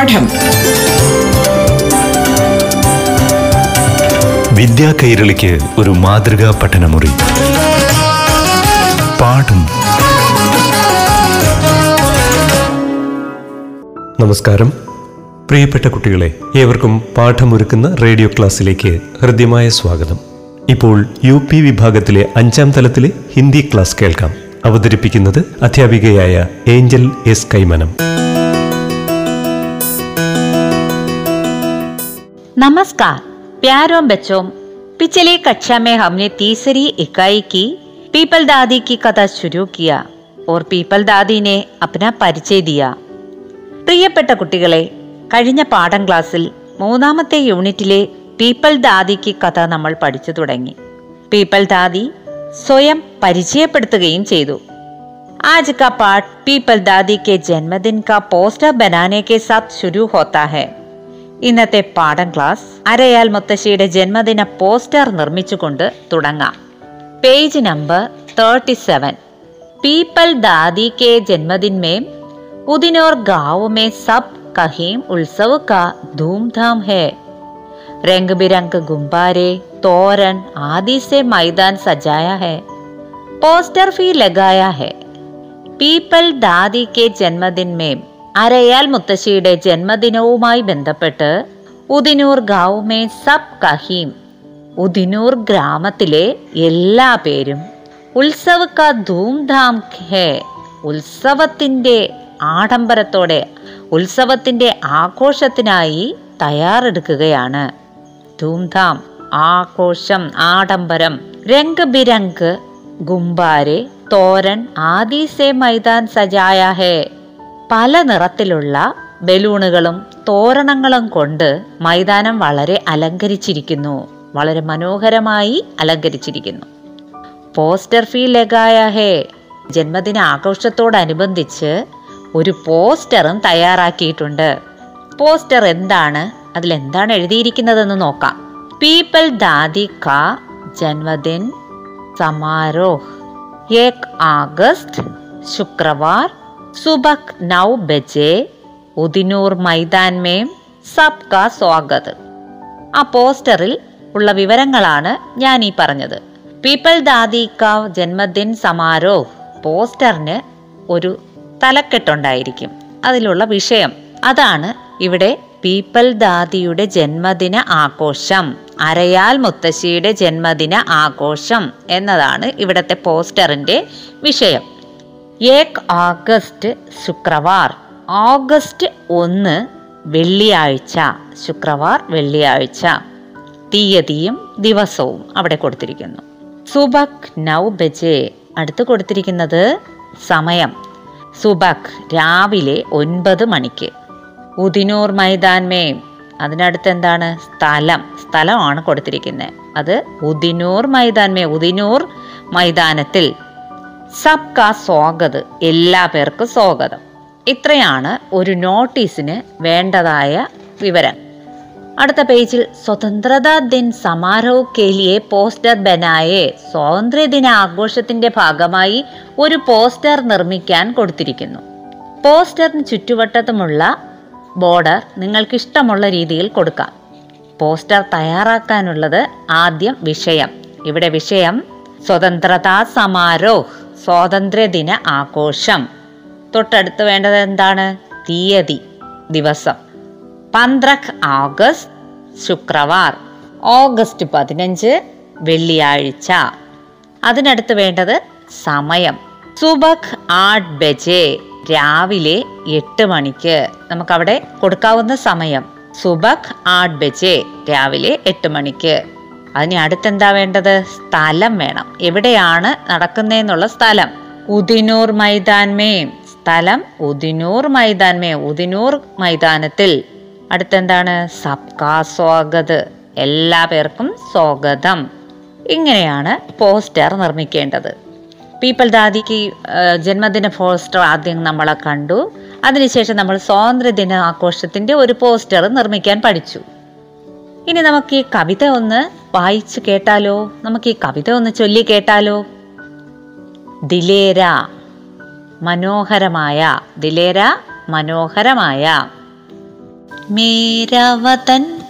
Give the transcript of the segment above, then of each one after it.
പാഠം. വിദ്യാ കൈരളിക്ക് ഒരു മാതൃകാ പഠനമുറി. പാഠം. നമസ്കാരം. പ്രിയപ്പെട്ട കുട്ടികളെ ഏവർക്കും പാഠമൊരുക്കുന്ന റേഡിയോ ക്ലാസ്സിലേക്ക് ഹൃദ്യമായ സ്വാഗതം. ഇപ്പോൾ യു പി വിഭാഗത്തിലെ അഞ്ചാം തലത്തിലെ ഹിന്ദി ക്ലാസ് കേൾക്കാം. അവതരിപ്പിക്കുന്നത് അധ്യാപികയായ ഏഞ്ചൽ എസ് കൈമനം. नमस्कार प्यारों बच्चों पिछली कक्षा में हमने तीसरी इकाई की पीपल दादी की कथा शुरू किया और पीपल दादी ने अपना परिचय दिया പ്രിയപ്പെട്ട കുട്ടികളെ കഴിഞ്ഞ പാഠം ക്ലാസ്സിൽ മൂന്നാമത്തെ യൂണിറ്റിലെ പീപ്പിൾ ദാദിക്ക് കഥ നമ്മൾ പഠിച്ചു തുടങ്ങി പീപ്പിൾ ദാദി സ്വയം പരിചയപ്പെടുത്തുകയും ചെയ്തു आज का पाठ पीपल दादी के जन्मदिन का पोस्टर बनाने के साथ शुरू होता है ഇന്നത്തെ പാഠം ക്ലാസ് അരയാൽ മുത്തശ്ശിയുടെ ജന്മദിന പോസ്റ്റർ നിർമ്മിച്ചുകൊണ്ട് തുടങ്ങാം page number thirty seven people दादी के जन्मदिन में उदिनौर गांव में सब कहीं उत्सव का धूमधाम है रंग बिरंग गुब्बारे तोरण आदि से मैदान सजाया है पोस्टर भी लगाया है പീപ്പൽ ദാദി കെ ജന്മദിൻ അരയാൽ മുത്തശ്ശിയുടെ ജന്മദിനവുമായി ബന്ധപ്പെട്ട് ഉദിനൂർ ഗാവുമേ സബ് കഹീം. ഉദിനൂർ ഗ്രാമത്തിലെ എല്ലാ പേരും ഉത്സവ ക ധൂംധാം ഹേ. ഉത്സവത്തിന്റെ ആഡംബരത്തോടെ ഉത്സവത്തിന്റെ ആഘോഷത്തിനായി തയ്യാറെടുക്കുകയാണ്. ധൂംധാം ആഘോഷം ആഡംബരം രംഗ് ബിരംഗ് ഗുംബാരെ തോരൻ ആദി സേ മൈതാൻ സജായ ഹേ. പല നിറത്തിലുള്ള ബലൂണുകളും തോരണങ്ങളും കൊണ്ട് മൈതാനം വളരെ അലങ്കരിച്ചിരിക്കുന്നു. വളരെ മനോഹരമായി അലങ്കരിച്ചിരിക്കുന്നു. പോസ്റ്റർ ഫീ ലഗായ ഹേ. ജന്മദിന ആഘോഷത്തോടനുബന്ധിച്ച് ഒരു പോസ്റ്ററും തയ്യാറാക്കിയിട്ടുണ്ട്. പോസ്റ്റർ എന്താണ്? അതിൽ എന്താണ് എഴുതിയിരിക്കുന്നതെന്ന് നോക്കാം. പീപ്പിൾ ദാദി കാ ജന്മദിൻ സമാരോഹ്. ഏക് ആഗസ്റ്റ് ശുക്രവാർ സുബക് നൗ ബജെ ഉദിനൂർ മൈതാൻമേം സബ്കാ സ്വാഗത്. ആ പോസ്റ്ററിൽ ഉള്ള വിവരങ്ങളാണ് ഞാൻ ഈ പറഞ്ഞത്. പീപ്പിൾ ദാദി കാ ജന്മദിൻ സമാരോഹ് പോസ്റ്ററിന് ഒരു തലക്കെട്ടുണ്ടായിരിക്കും. അതിലുള്ള വിഷയം അതാണ് ഇവിടെ പീപ്പിൾ ദാദിയുടെ ജന്മദിന ആഘോഷം അരയാൽ മുത്തശ്ശിയുടെ ജന്മദിന ആഘോഷം എന്നതാണ് ഇവിടത്തെ പോസ്റ്ററിന്റെ വിഷയം. ഏക് ആഗസ്റ്റ് ശുക്രവാർ. ഓഗസ്റ്റ് ഒന്ന് വെള്ളിയാഴ്ച ശുക്രവാർ വെള്ളിയാഴ്ച. തീയതിയും ദിവസവും അവിടെ കൊടുത്തിരിക്കുന്നു. സുബക് നൗ ബജെ. അടുത്ത് കൊടുത്തിരിക്കുന്നത് സമയം. സുബക് രാവിലെ ഒൻപത് മണിക്ക്. ഉദിനൂർ മൈതാൻമേ അതിനടുത്ത് എന്താണ്? സ്ഥലം. സ്ഥലമാണ് കൊടുത്തിരിക്കുന്നത്. അത് ഉദിനൂർ മൈതാൻമേ ഉദിനൂർ മൈതാനത്തിൽ. സബ് കാ സ്വാഗത്. എല്ലാ പേർക്കും സ്വാഗതം. ഇത്രയാണ് ഒരു നോട്ടീസിന് വേണ്ടതായ വിവരം. അടുത്ത പേജിൽ സ്വതന്ത്രതാ ദിൻ സമാരോഹ് കേലിയെ പോസ്റ്റർ ബനായെ സ്വാതന്ത്ര്യദിന ആഘോഷത്തിന്റെ ഭാഗമായി ഒരു പോസ്റ്റർ നിർമ്മിക്കാൻ കൊടുത്തിരിക്കുന്നു. പോസ്റ്ററിന് ചുറ്റുവട്ടത്തുമുള്ള ബോർഡർ നിങ്ങൾക്ക് ഇഷ്ടമുള്ള രീതിയിൽ കൊടുക്കാം. പോസ്റ്റർ തയ്യാറാക്കാനുള്ളത് ആദ്യം വിഷയം. ഇവിടെ വിഷയം സ്വതന്ത്രതാ സമാരോഹ്. സ്വാതന്ത്ര്യദിന ആഘോഷം. തൊട്ടടുത്ത് വേണ്ടത് എന്താണ്? തീയതി ദിവസം. പന്ത്രണ്ട് ഓഗസ്റ്റ് ശുക്രവാർ. ഓഗസ്റ്റ് പതിനഞ്ച് വെള്ളിയാഴ്ച. അതിനടുത്ത് വേണ്ടത് സമയം. സുബക് ആട്ട് ബജെ രാവിലെ എട്ട് മണിക്ക്. നമുക്കവിടെ കൊടുക്കാവുന്ന സമയം. സുബക് ആട്ട് ബജെ രാവിലെ എട്ട് മണിക്ക്. അതിന് അടുത്തെന്താ വേണ്ടത്? സ്ഥലം വേണം. എവിടെയാണ് നടക്കുന്നതെന്നുള്ള സ്ഥലം. ഉദിനൂർ മൈതാൻമേ. സ്ഥലം ഉദിനൂർ മൈതാൻമേ. ഉദിനൂർ മൈതാനത്തിൽ. അടുത്തെന്താണ്? സബ്കാ സ്വാഗത്. എല്ലാ പേർക്കും സ്വാഗതം. ഇങ്ങനെയാണ് പോസ്റ്റർ നിർമ്മിക്കേണ്ടത്. പീപ്പിൾ ദാദിക്ക് ജന്മദിന പോസ്റ്റർ ആദ്യം നമ്മളെ കണ്ടു. അതിനുശേഷം നമ്മൾ സ്വാതന്ത്ര്യദിന ആഘോഷത്തിന്റെ ഒരു പോസ്റ്റർ നിർമ്മിക്കാൻ പഠിച്ചു. ഇനി നമുക്ക് ഈ കവിത ഒന്ന് വായിച്ചു കേട്ടാലോ? നമുക്ക് ഈ കവിത ഒന്ന് ചൊല്ലി കേട്ടാലോ? ദിലേര മനോഹരമായ ദിലേര മനോഹരമായ. മേരാവതൻ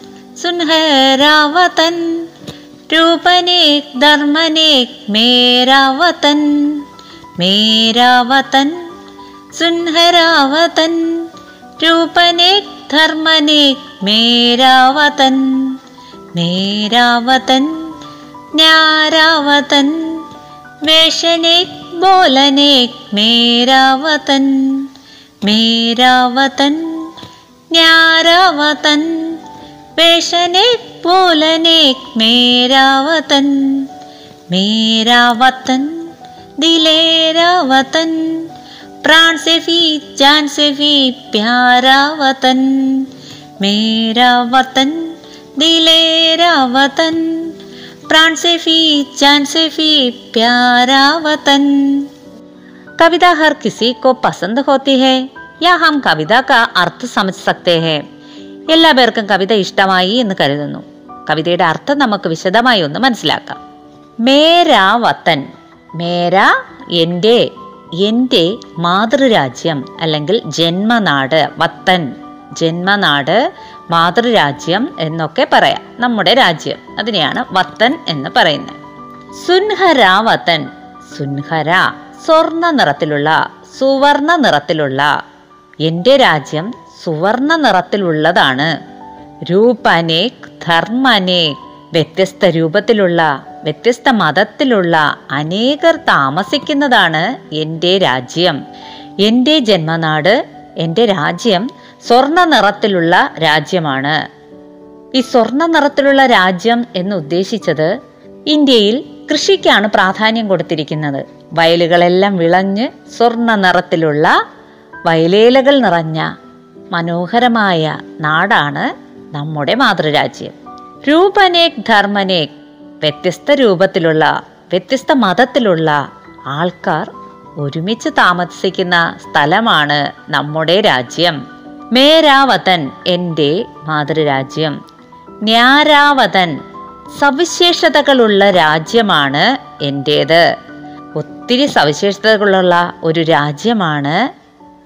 സുൻഹരാവതൻ രൂപനേക് ധർമ്മനേക് മേരാവതൻ. മേരാവതൻ സുൻഹരാവതൻ രൂപനേക് रूपनेक धर्मनेक मेरा वतन मेरा वतन न्यारा वतन वेशनेक बोलनेक मेरा वतन मेरा वतन न्यारा वतन वेशनेक बोलनेक मेरा वतन मेरा वतन दिलेरा वतन प्राण से भी जान से भी प्यारा वतन मेरा वतन दिलेरा वतन प्राण से भी जान से भी प्यारा वतन कविता हर किसी को पसंद होती है या हम कविता का अर्थ समझ सकते हैं എല്ലാ പേർക്കും കവിത ഇഷ്ടമായി എന്ന് കരുതുന്നു കവിതയുടെ അർത്ഥം നമുക്ക് വിശദമായി ഒന്ന് മനസ്സിലാക്കാം മേരാ വത്തൻ മേര എൻ്റെ എന്റെ മാതൃരാജ്യം അല്ലെങ്കിൽ ജന്മനാട് വത്തൻ ജന്മനാട് മാതൃരാജ്യം എന്നൊക്കെ പറയാം. നമ്മുടെ രാജ്യം അതിനെയാണ് വത്തൻ എന്ന് പറയുന്നത്. സുൻഹര വത്തൻ സുൻഹര സ്വർണ നിറത്തിലുള്ള സുവർണ നിറത്തിലുള്ള എന്റെ രാജ്യം സുവർണ നിറത്തിലുള്ളതാണ്. രൂപനേക് ധർമ്മനേക് വ്യത്യസ്ത രൂപത്തിലുള്ള വ്യത്യസ്ത മതത്തിലുള്ള അനേകർ താമസിക്കുന്നതാണ് എന്റെ രാജ്യം. എന്റെ ജന്മനാട് എന്റെ രാജ്യം സ്വർണ നിറത്തിലുള്ള രാജ്യമാണ്. ഈ സ്വർണ നിറത്തിലുള്ള രാജ്യം എന്ന് ഉദ്ദേശിച്ചത് ഇന്ത്യയിൽ കൃഷിക്കാണ് പ്രാധാന്യം കൊടുത്തിരിക്കുന്നത്. വയലുകളെല്ലാം വിളഞ്ഞ് സ്വർണ നിറത്തിലുള്ള വയലേലകൾ നിറഞ്ഞ മനോഹരമായ നാടാണ് നമ്മുടെ മാതൃരാജ്യം. രൂപനേക് ധർമ്മനേക് വ്യത്യസ്ത രൂപത്തിലുള്ള വ്യത്യസ്ത മതത്തിലുള്ള ആൾക്കാർ ഒരുമിച്ച് താമസിക്കുന്ന സ്ഥലമാണ് നമ്മുടെ രാജ്യം. മേരാവതൻ എന്റെ മാതൃരാജ്യം. ന്യാരാവതൻ സവിശേഷതകളുള്ള രാജ്യമാണ് എന്റേത്. ഒത്തിരി സവിശേഷതകളുള്ള ഒരു രാജ്യമാണ്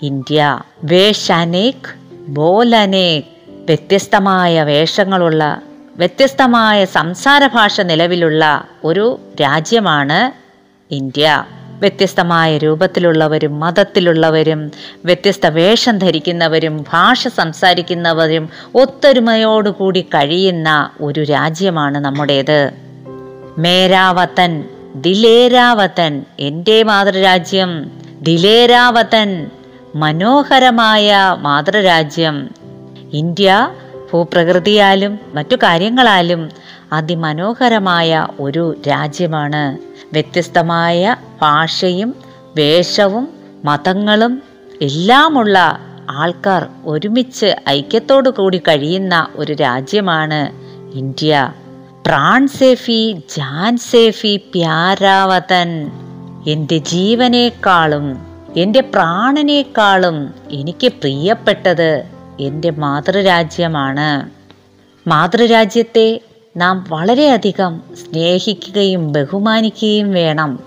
ഇന്ത്യ. വേഷനേക് ബോലനേക് വ്യത്യസ്തമായ വേഷങ്ങളുള്ള വ്യത്യസ്തമായ സംസാര ഭാഷ നിലവിലുള്ള ഒരു രാജ്യമാണ് ഇന്ത്യ. വ്യത്യസ്തമായ രൂപത്തിലുള്ളവരും മതത്തിലുള്ളവരും വ്യത്യസ്ത വേഷം ധരിക്കുന്നവരും ഭാഷ സംസാരിക്കുന്നവരും ഒത്തൊരുമയോടുകൂടി കഴിയുന്ന ഒരു രാജ്യമാണ് നമ്മുടേത്. മേരാവത്തൻ ദിലേരാവത്തൻ എന്റെ മാതൃരാജ്യം. ദിലേരാവത്തൻ മനോഹരമായ മാതൃരാജ്യം. ഇന്ത്യ ഭൂപ്രകൃതിയാലും മറ്റു കാര്യങ്ങളാലും അതിമനോഹരമായ ഒരു രാജ്യമാണ്. വ്യത്യസ്തമായ ഭാഷയും വേഷവും മതങ്ങളും എല്ലാമുള്ള ആൾക്കാർ ഒരുമിച്ച് ഐക്യത്തോടു കൂടി കഴിയുന്ന ഒരു രാജ്യമാണ് ഇന്ത്യ. പ്രാൺ സേഫി ജാൻ സേഫി പ്യാരാവതൻ. എന്റെ ജീവനേക്കാളും എന്റെ പ്രാണനേക്കാളും എനിക്ക് പ്രിയപ്പെട്ടത് എന്റെ മാതൃരാജ്യമാണ്. മാതൃരാജ്യത്തെ നാം വളരെയധികം സ്നേഹിക്കുകയും ബഹുമാനിക്കുകയും വേണം.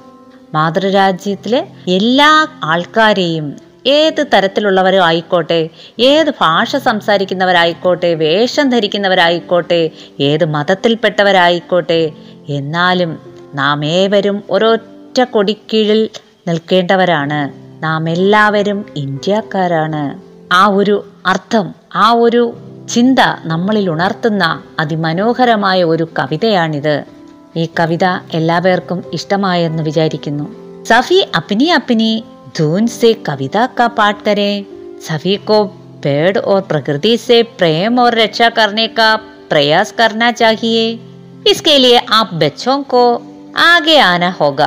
മാതൃരാജ്യത്തിലെ എല്ലാ ആൾക്കാരെയും ഏത് തരത്തിലുള്ളവരും ആയിക്കോട്ടെ ഏത് ഭാഷ സംസാരിക്കുന്നവരായിക്കോട്ടെ വേഷം ധരിക്കുന്നവരായിക്കോട്ടെ ഏത് മതത്തിൽപ്പെട്ടവരായിക്കോട്ടെ എന്നാലും നാം ഏവരും ഒരൊറ്റ കൊടിക്കീഴിൽ നിൽക്കേണ്ടവരാണ്. നാം എല്ലാവരും ഇന്ത്യക്കാരാണ്. ആ ഒരു അർത്ഥം ആ ഒരു ചിന്ത നമ്മളിൽ ഉണർത്തുന്ന അതിമനോഹരമായ ഒരു കവിതയാണിത് ഈ കവിത എല്ലാവർക്കും ഇഷ്ടമായെന്ന് വിചാരിക്കുന്നു സഫി അപ്പിനി അപ്പിനി धुन से कविता का पाठ करें सभी को पेड़ और प्रकृति से प्रेम और रक्षा करने का प्रयास करना चाहिए इसके लिए आप बच्चों को ആകെ ആന ഹോഗ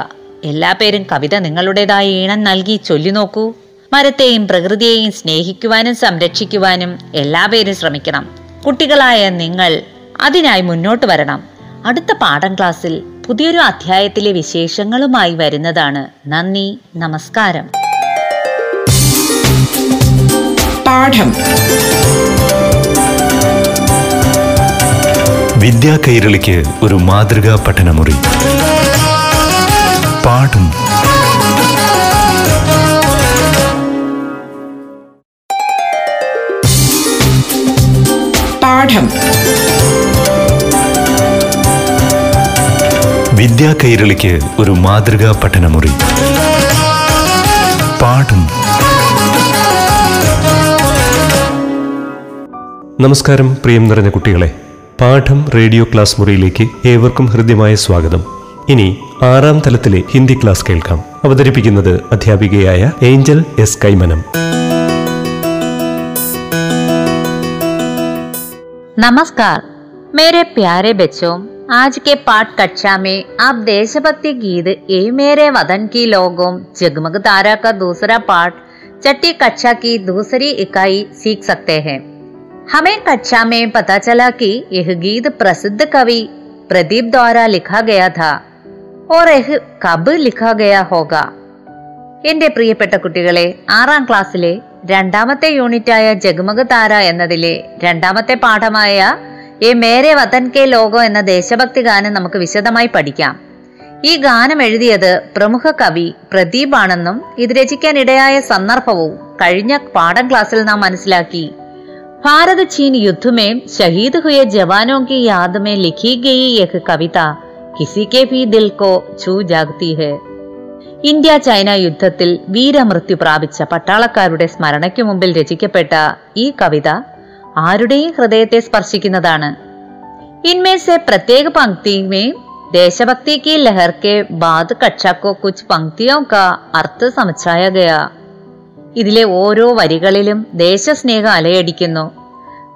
എല്ലാ പേരും കവിത നിങ്ങളുടേതായ ഈണം നൽകി ചൊല്ലി നോക്കൂ മരത്തെയും പ്രകൃതിയെയും സ്നേഹിക്കുവാനും സംരക്ഷിക്കുവാനും എല്ലാ പേരും ശ്രമിക്കണം. കുട്ടികളായ നിങ്ങൾ അതിനായി മുന്നോട്ട് വരണം. അടുത്ത പാഠം ക്ലാസ്സിൽ പുതിയൊരു അധ്യായത്തിലെ വിശേഷങ്ങളുമായി വരുന്നതാണ്. നന്ദി നമസ്കാരം. പാഠം. വിദ്യാ കൈരളിക്ക് ഒരു മാതൃകാ പഠനമുറി. പാഠം പാഠം. വിദ്യാ കൈരളിക്ക് ഒരു മാതൃകാ പഠനമുറി. പാഠം. നമസ്കാരം പ്രിയം നിറഞ്ഞ കുട്ടികളെ. പാഠം റേഡിയോ ക്ലാസ് മുറിയിലേക്ക് ഏവർക്കും ഹൃദ്യമായ സ്വാഗതം. ഇനി ആറാം തലത്തിലെ ഹിന്ദി ക്ലാസ് കേൾക്കാം. അവതരിപ്പിക്കുന്നത് അധ്യാപികയായ ഏഞ്ചൽ എസ് കൈമനം. नमस्कार मेरे प्यारे बच्चों आज के पाठ कक्षा में आप देशभक्ति गीत ए मेरे वतन की लोगों जगमग तारा का दूसरा पाठ चट्टी कक्षा की दूसरी इकाई सीख सकते हैं हमें कक्षा में पता चला कि यह गीत प्रसिद्ध कवि प्रदीप द्वारा लिखा गया था और यह कब लिखा गया होगा എന്റെ പ്രിയപ്പെട്ട കുട്ടികളെ ആറാം ക്ലാസ്സിലെ രണ്ടാമത്തെ യൂണിറ്റായ ജഗമഗ താര എന്നതിലെ രണ്ടാമത്തെ പാഠമായ എ മേരെ വതൻ കെ ലോകോ എന്ന ദേശഭക്തി ഗാനം നമുക്ക് വിശദമായി പഠിക്കാം. ഈ ഗാനം എഴുതിയത് പ്രമുഖ കവി പ്രദീപ് ആണെന്നും ഇത് രചിക്കാൻ ഇടയായ സന്ദർഭവും കഴിഞ്ഞ പാഠം ക്ലാസ്സിൽ നാം മനസ്സിലാക്കി. ഭാരത ചീൻ യുദ്ധമേ ഷഹീദ് ഹുയ ജവാനോ കി യാദ്മേ ലിഖി ഗയി കവിത. കിസി കെ ഭീ ദിൽ കോ ചൂ ജാഗ്തി ഹെ. ഇന്ത്യ ചൈന യുദ്ധത്തിൽ വീരമൃത്യു പ്രാപിച്ച പട്ടാളക്കാരുടെ സ്മരണയ്ക്കു മുമ്പിൽ രചിക്കപ്പെട്ട ഈ കവിത ആരുടെയും ഹൃദയത്തെ സ്പർശിക്കുന്നതാണ് इनमें से प्रत्येक पंक्ति में देशभक्ति की लहर के बाद कक्षा को कुछ पंक्तियों का अर्थ समझाया गया ഇതിലെ ഓരോ വരികളിലും ദേശസ്നേഹം അലയടിക്കുന്നു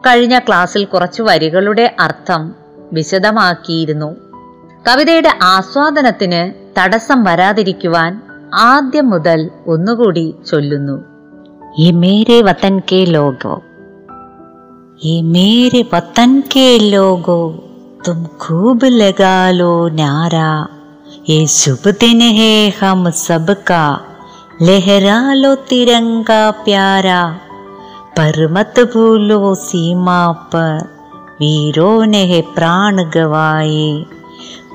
കഴിഞ്ഞ ക്ലാസ്സിൽ കുറച്ചു വരികളുടെ അർത്ഥം വിശദമാക്കിയിരുന്നു കവിതയുടെ ആസ്വാദനത്തിന് തടസ്സം വരാതിരിക്കുവാൻ ആദ്യം മുതൽ ഒന്നുകൂടി ചൊല്ലുന്നു ഈ മേരെ വതൻ കെ ലോഗോ ये मेरे वतन के लोगो तुम खूब लगा लो नारा ये शुभ दिन है हम सबका लहरा लो तिरंगा प्यारा पर मत भूलो सीमा पर वीरों ने प्राण गवाए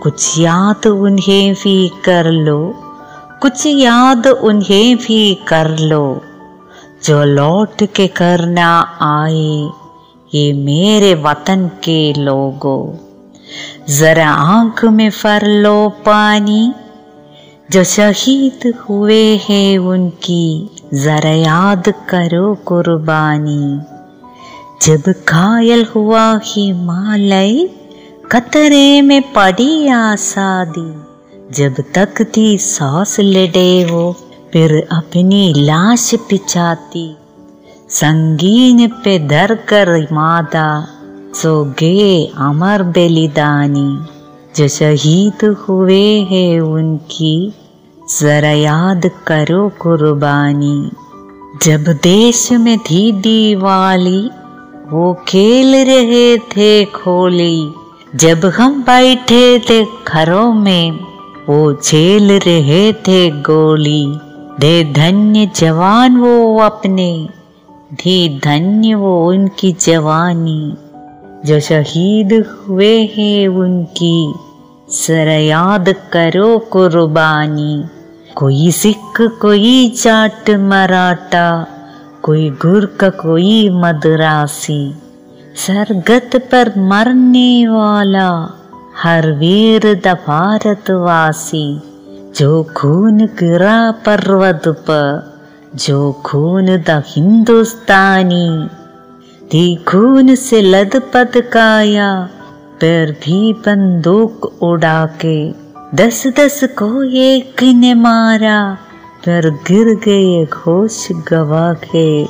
कुछ याद उन्हें भी कर लो, कुछ याद उन्हें भी कर लो। जो लौट के करना आए, ये मेरे वतन के लोगों। जरा आँख में फर लो पानी, जो शहीद हुए हैं उनकी, जरा याद करो कुर्बानी। जब घायल हुआ ही हिमालय कतरे में पड़ी आसादी, जब तक थी सांस लड़े वो, फिर अपनी लाश पिछाती। संगीन पे धर कर माता सो गए अमर बलिदानी। जो शहीद हुए हैं उनकी, जरा याद करो कुर्बानी। जब देश में थी दिवाली, वो खेल रहे थे खोली। जब हम बैठे थे घरों में, वो झेल रहे थे गोली। दे धन्य जवान वो अपने, धी धन्य वो उनकी जवानी। जो शहीद हुए हैं उनकी, सर याद करो कुर्बानी। कोई सिख, कोई जाट मराठा, कोई गुर्क कोई मदरासी। सरगत पर मरने वाला हर वीर भारतवासी, जो खून गिरा पर्वत पर, जो खून द हिंदुस्तानी। थी खून से लदपत काया, पर भी बंदूक उड़ा के दस दस को एक ने मारा, पर गिर गए घोष गवा के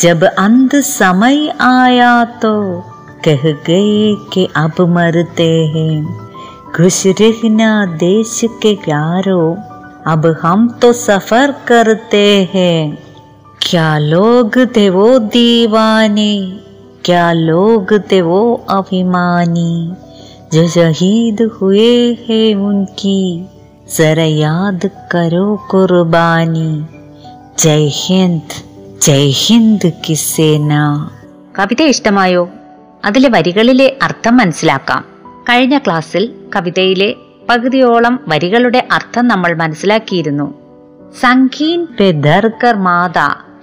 जब अंत समय आया तो कह गए कि अब मरते हैं। खुश रहना देश के यारो अब हम तो सफ़र करते हैं। क्या लोग थे वो दीवाने, क्या लोग थे वो अभिमानी? जो शहीद हुए हैं उनकी, जरा याद करो कुर्बानी। जय हिंद। ജയ് ഹിന്ദ് കിസേന കവിത ഇഷ്ടമായോ? അതിലെ വരികളിലെ അർത്ഥം മനസ്സിലാക്കാം. കഴിഞ്ഞ ക്ലാസ്സിൽ കവിതയിലെ പകുതിയോളം വരികളുടെ അർത്ഥം നമ്മൾ മനസ്സിലാക്കിയിരുന്നു. സംഖീൻ പെദർക്കർ മാത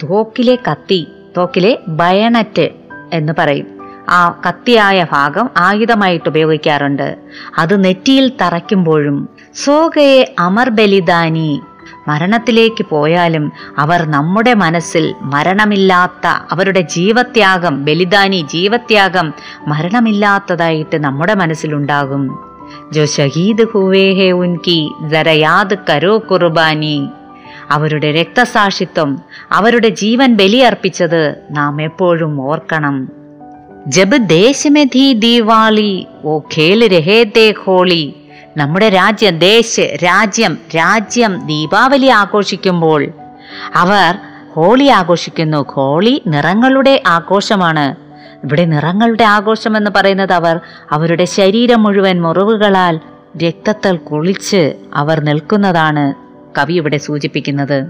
തോക്കിലെ കത്തി തോക്കിലെ ബയണറ്റ് എന്ന് പറയും. ആ കത്തിയായ ഭാഗം ആയുധമായിട്ട് ഉപയോഗിക്കാറുണ്ട്. അത് നെറ്റിയിൽ തറയ്ക്കുമ്പോഴും സോഗയെ അമർ ബലിദാനി മരണത്തിലേക്ക് പോയാലും അവർ നമ്മുടെ മനസ്സിൽ മരണമില്ലാത്ത അവരുടെ ജീവത്യാഗം ബലിദാനി ജീവത്യാഗം മരണമില്ലാത്തതായിട്ട് നമ്മുടെ മനസ്സിലുണ്ടാകും. ജോ ഷഹീദ് ഹുവേ ഹേ ഉൻകി ജരയാദ് കരോ കുർബാനി. അവരുടെ രക്തസാക്ഷിത്വം അവരുടെ ജീവൻ ബലിയർപ്പിച്ചത് നാം എപ്പോഴും ഓർക്കണം. ജബ് ദേശമെ ദീവാളി ഓ ഖേൽ രഹേ ദേ ഹോളി നമ്മുടെ രാജ്യം ദേശ് രാജ്യം രാജ്യം ദീപാവലി ആഘോഷിക്കുമ്പോൾ അവർ ഹോളി ആഘോഷിക്കുന്നു. ഹോളി നിറങ്ങളുടെ ആഘോഷമാണ്. ഇവിടെ നിറങ്ങളുടെ ആഘോഷം എന്ന് പറയുന്നത് അവർ അവരുടെ ശരീരം മുഴുവൻ മുറിവുകളാൽ രക്തത്തിൽ കുളിച്ച് അവർ നിൽക്കുന്നതാണ് കവി ഇവിടെ സൂചിപ്പിക്കുന്നത്.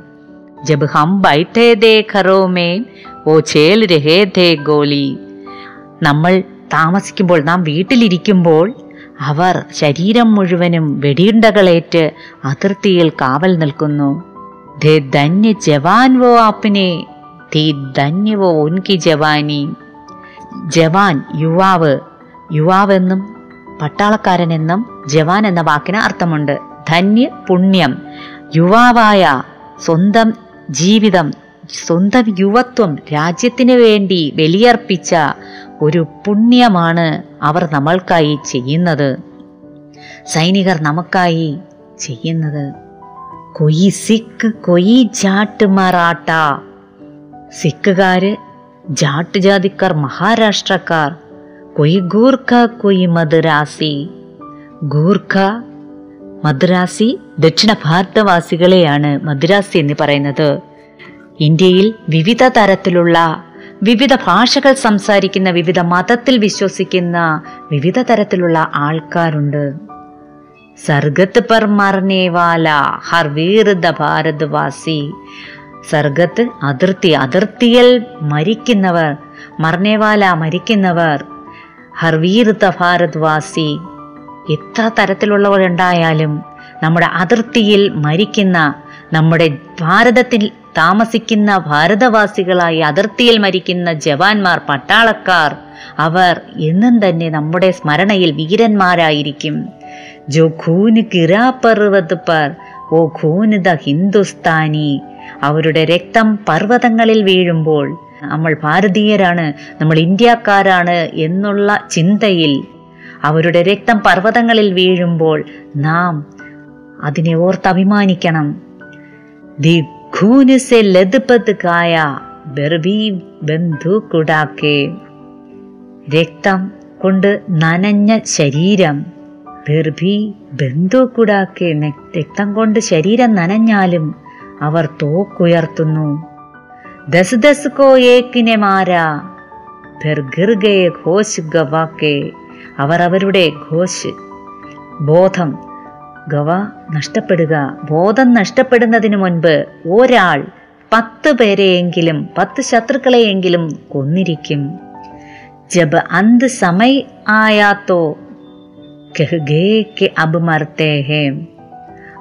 ജബ് ഹം ബൈഠേ ഓ ചേൽ രഹേ ഗോലി. നമ്മൾ താമസിക്കുമ്പോൾ നാം വീട്ടിലിരിക്കുമ്പോൾ അവർ ശരീരം മുഴുവനും വെടിയുണ്ടകളേറ്റ് അതിർത്തിയിൽ കാവൽ നിൽക്കുന്നു. ധേ ധന്യ ജവാൻ വോ ആപ്പിനെ ധീ ധന്യവോ ഉൻകി ജവാനി. ജവാൻ യുവാവ് യുവാവെന്നും പട്ടാളക്കാരനെന്നും ജവാൻ എന്ന വാക്കിന് അർത്ഥമുണ്ട്. ധന്യ പുണ്യം. യുവാവായ സ്വന്തം ജീവിതം സ്വന്തം യുവത്വം രാജ്യത്തിന് വേണ്ടി ബലിയർപ്പിച്ച ഒരു പുണ്യമാണ് അവർ നമ്മൾക്കായി ചെയ്യുന്നത്. സൈനികർ നമുക്കായി ചെയ്യുന്നത്. കൊയി സിക്ക് കൊയി ജാട്ട് മറാട്ട സിക്കുകാര് ജാട്ട് ജാതിക്കാർ മഹാരാഷ്ട്രക്കാർ കൊയ് ഗൂർഖ കൊയി മദ്രാസി. ഗൂർഖ മദ്രാസി ദക്ഷിണ ഭാരതവാസികളെയാണ് മദ്രാസി എന്ന് പറയുന്നത്. ഇന്ത്യയിൽ വിവിധ തരത്തിലുള്ള വിവിധ ഭാഷകൾ സംസാരിക്കുന്ന വിവിധ മതത്തിൽ വിശ്വസിക്കുന്ന വിവിധ തരത്തിലുള്ള ആൾക്കാരുണ്ട്. സർഗത്ത് പർ മർനേവാല ഹർ വീർദ ഭാരതവാസി. സർഗത്ത് അതിർത്തി അതിർത്തിയിൽ മരിക്കുന്നവർ മർണേവാല മരിക്കുന്നവർ ഹർവീർദ ഭാരത്വാസി. എത്ര തരത്തിലുള്ളവരുണ്ടായാലും നമ്മുടെ അതിർത്തിയിൽ മരിക്കുന്ന നമ്മുടെ ഭാരതത്തിൽ താമസിക്കുന്ന ഭാരതവാസികളായി അതിർത്തിയിൽ മരിക്കുന്ന ജവാന്മാർ പട്ടാളക്കാർ അവർ എന്നും തന്നെ നമ്മുടെ സ്മരണയിൽ വീരന്മാരായിരിക്കും. ജോ ഖൂന് കിരാ പർവത് പർ ഓ ഖൂന് ദ ഹിന്ദുസ്ഥാനി. അവരുടെ രക്തം പർവതങ്ങളിൽ വീഴുമ്പോൾ നമ്മൾ ഭാരതീയരാണ് നമ്മൾ ഇന്ത്യക്കാരാണ് എന്നുള്ള ചിന്തയിൽ അവരുടെ രക്തം പർവതങ്ങളിൽ വീഴുമ്പോൾ നാം അതിനെ ഓർത്ത് അഭിമാനിക്കണം. ദി ഖൂന് से लदपद काया ബെർബി ബന്ധു കുടാക്കെ. രക്തം കൊണ്ട് നനഞ്ഞ ശരീരം ബെർബി ബന്ധുക്കുടാക്കെ രക്തം കൊണ്ട് ശരീരം നനഞ്ഞാലും അവർ തോക്കുയർത്തുന്നു. ദസ് ദസ് കോ ഏക്കിനെ മാരാ ഘോഷ് ഗവാക്കെ. അവർ അവരുടെ ഘോഷ് ബോധം ഗവ നഷ്ടപ്പെടുക. ബോധം നഷ്ടപ്പെടുന്നതിന് മുൻപ് ഒരാൾ പത്ത് പേരെയെങ്കിലും പത്ത് ശത്രുക്കളെയെങ്കിലും കൊന്നിരിക്കും. ജബ് അന്ത് സമയ ആയാത്തോ?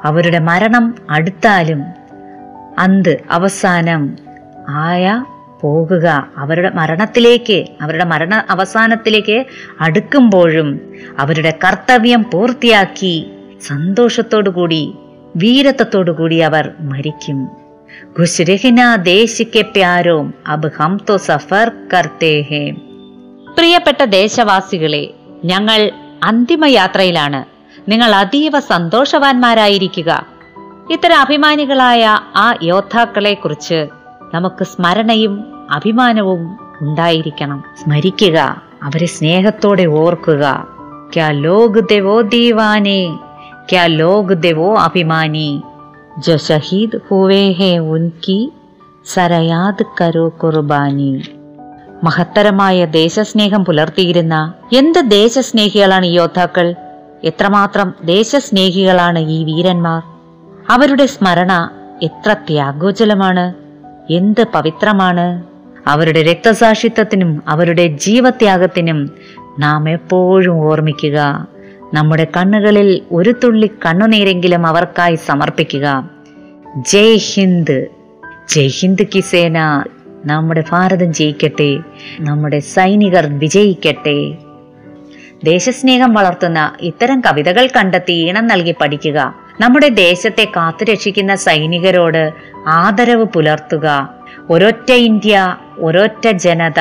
അവരുടെ മരണം അടുത്താലും അന്ത് അവസാനം ആയ പോകുക. അവരുടെ മരണത്തിലേക്ക് അവരുടെ മരണ അവസാനത്തിലേക്ക് അടുക്കുമ്പോഴും അവരുടെ കർത്തവ്യം പൂർത്തിയാക്കി സന്തോഷത്തോടുകൂടി വീരത്വത്തോടുകൂടി അവർ മരിക്കും. ഖുശ്രഹിന ദേശിക്കെ പ്യാരോം അബ് ഹം തോ സഫർ കർത്തേ ഹേ പ്രിയപ്പെട്ട ദേശവാസികളെ ഞങ്ങൾ അന്തിമ യാത്രയിലാണ് നിങ്ങൾ അതീവ സന്തോഷവാന്മാരായിരിക്കുക. ഇത്തരം അഭിമാനികളായ ആ യോദ്ധാക്കളെ കുറിച്ച് നമുക്ക് സ്മരണയും അഭിമാനവും ഉണ്ടായിരിക്കണം. സ്മരിക്കുക അവരെ സ്നേഹത്തോടെ ഓർക്കുക. ക്യാ ലോക് ദേവോ ദീവാനെ. ക്യാ लोग देवो अभिमानी जो शहीद हुए हैं उनकी സരയാദ് കരോ കുർബാനി. മഹത്തരമായ ദേശസ്നേഹം പുലർത്തിയിരുന്ന എന്ത് ദേശസ്നേഹികളാണ് ഈ യോദ്ധാക്കൾ? എത്രമാത്രം ദേശസ്നേഹികളാണ് ഈ വീരന്മാർ? അവരുടെ സ്മരണ എത്ര ത്യാഗോജലമാണ് എന്ത് പവിത്രമാണ്. അവരുടെ രക്തസാക്ഷിത്വത്തിനും അവരുടെ ജീവത്യാഗത്തിനും നാം എപ്പോഴും ഓർമ്മിക്കുക. നമ്മുടെ കണ്ണുകളിൽ ഒരു തുള്ളി കണ്ണുനീരെങ്കിലും അവർക്കായി സമർപ്പിക്കുക. ജയ് ഹിന്ദ്. ജയ് ഹിന്ദ് കി സേന. നമ്മുടെ ഭാരതം ജയിക്കട്ടെ. നമ്മുടെ സൈനികർ വിജയിക്കട്ടെ. ദേശസ്നേഹം വളർത്തുന്ന ഇത്തരം കവിതകൾ കണ്ടെത്തി ഈണം നൽകി പഠിക്കുക. നമ്മുടെ ദേശത്തെ കാത്തുരക്ഷിക്കുന്ന സൈനികരോട് ആദരവ് പുലർത്തുക. ഒരൊറ്റ ഇന്ത്യ ഒരൊറ്റ ജനത.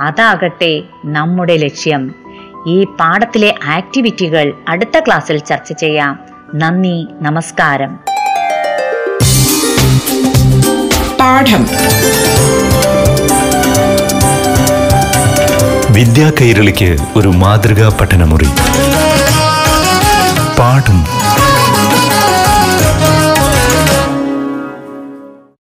അതാകട്ടെ നമ്മുടെ ലക്ഷ്യം. ഈ പാഠത്തിലെ ആക്ടിവിറ്റികൾ അടുത്ത ക്ലാസ്സിൽ ചർച്ച ചെയ്യാം. നന്ദി നമസ്കാരം. പാഠം. വിദ്യാ കൈരളിക്ക് ഒരു മാതൃകാ പഠനമുറി. പാഠം.